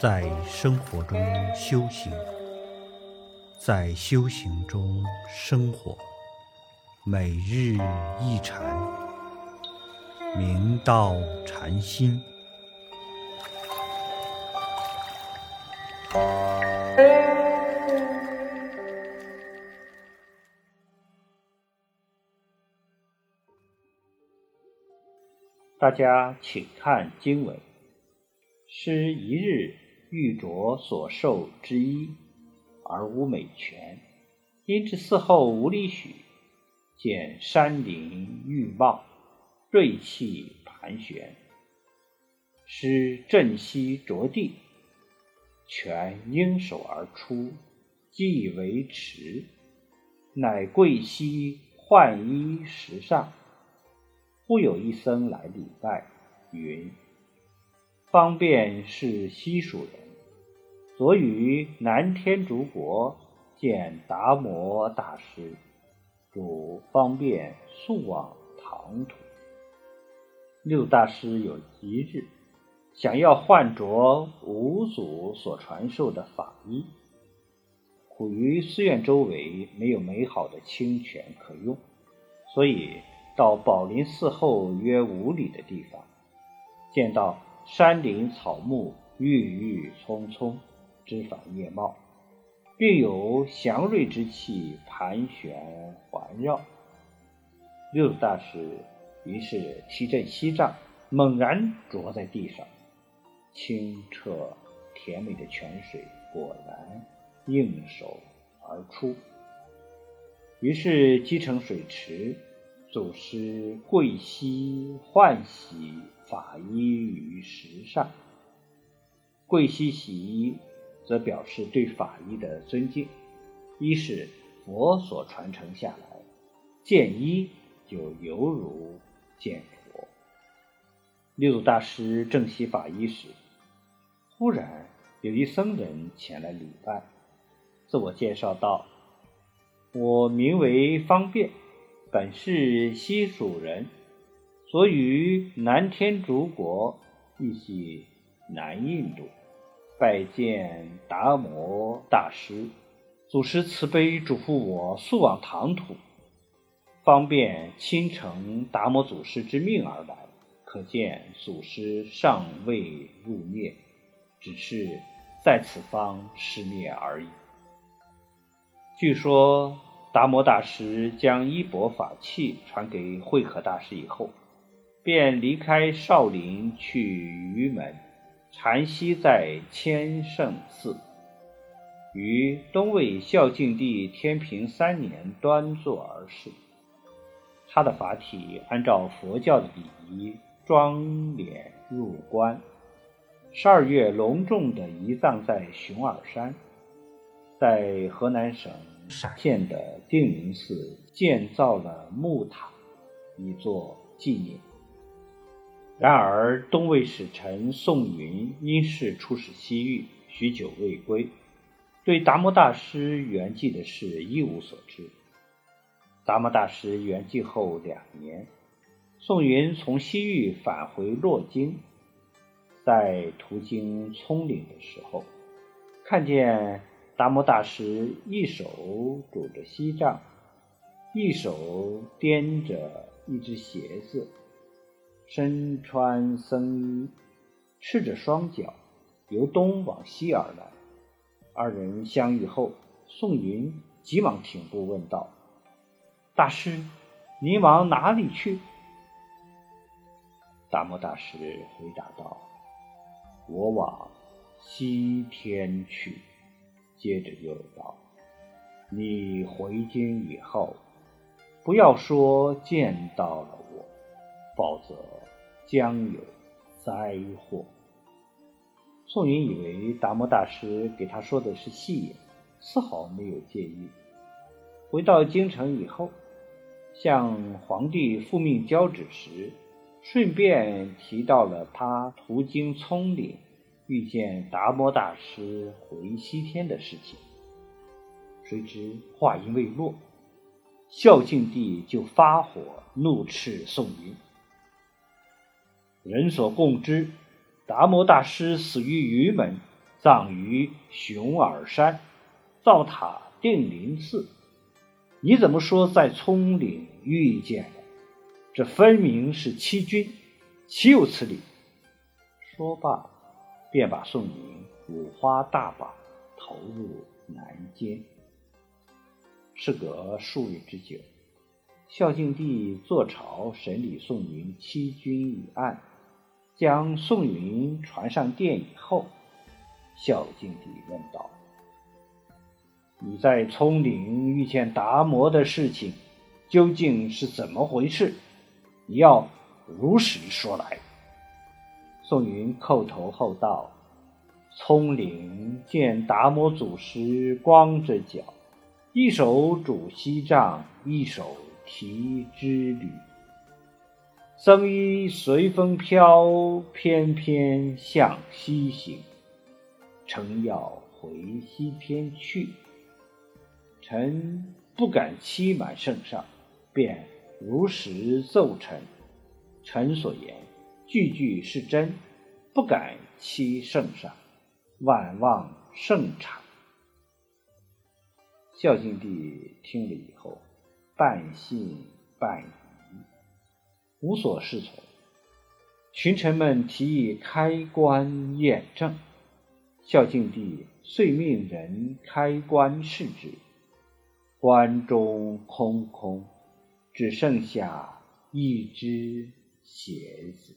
在生活中修行，在修行中生活，每日一禅，明道禅心。大家请看经文：师一日欲着所受之衣，而无美全，因至寺后无里许，见山林郁茂，瑞气盘旋。师振膝着地，泉应手而出，即为持，乃跪膝换衣石上。忽有一僧来礼拜，云：“方便是西蜀人，昨于南天竺国见达摩大师，主方便速往唐土。六大师有一日，想要换着五祖所传授的法衣，苦于寺院周围没有美好的清泉可用，所以。”到宝林寺后约五里的地方，见到山林草木郁郁葱葱，枝繁叶茂，并有祥瑞之气盘旋环绕。六祖大师于是提振膝杖，猛然着在地上，清澈甜美的泉水果然应手而出，于是积成水池。祖师跪膝换洗法衣于石上，跪膝洗衣，则表示对法衣的尊敬。一是佛所传承下来，见衣就犹如见佛。六祖大师正洗法衣时，忽然有一僧人前来礼拜，自我介绍道：“我名为方便。”本是西蜀人，所于南天竺国，亦系南印度，拜见达摩大师。祖师慈悲嘱咐我速往唐土，方便亲承达摩祖师之命而来。可见祖师尚未入灭，只是在此方失灭而已。据说。达摩大师将衣钵法器传给慧可大师以后，便离开少林去榆门，禅息在千圣寺，于东魏孝静帝天平三年端坐而逝。他的法体按照佛教的礼仪装殓入棺，十二月隆重的移葬在熊耳山，在河南省。陕县的定云寺建造了木塔，以作纪念。然而，东魏使臣宋云因事出使西域，许久未归，对达摩大师圆寂的事一无所知。达摩大师圆寂后两年，宋云从西域返回洛京，在途经葱岭的时候，看见。达摩大师一手拄着锡杖，一手掂着一只鞋子，身穿僧衣，赤着双脚，由东往西而来。二人相遇后，宋云急忙停步问道：“大师，您往哪里去？”达摩大师回答道：“我往西天去。”接着又道：“你回京以后，不要说见到了我，否则将有灾祸。”宋云以为达摩大师给他说的是戏言，丝毫没有介意。回到京城以后，向皇帝复命交旨时，顺便提到了他途经葱岭。遇见达摩大师回西天的事情，谁知话音未落，孝敬帝就发火，怒斥宋云：“人所共知，达摩大师死于榆门，葬于熊耳山，造塔定林寺。你怎么说在葱岭遇见了？这分明是欺君，岂有此理！说罢，便把宋宁五花大绑，投入南监。事隔数日之久，孝敬帝坐朝审理宋宁欺君一案，将宋云传上殿以后，孝敬帝问道：“你在葱岭遇见达摩的事情，究竟是怎么回事？你要如实说来。”宋云叩头后道：“聪灵见达摩祖师光着脚，一手拄锡杖，一手提织履。僧衣随风飘，翩翩向西行。臣要回西天去，臣不敢欺瞒圣上，便如实奏臣。臣所言。”句句是真，不敢欺圣上，万望圣察。孝敬帝听了以后，半信半疑，无所适从。群臣们提议开棺验证，孝敬帝遂命人开棺试之，棺中空空，只剩下一只鞋子。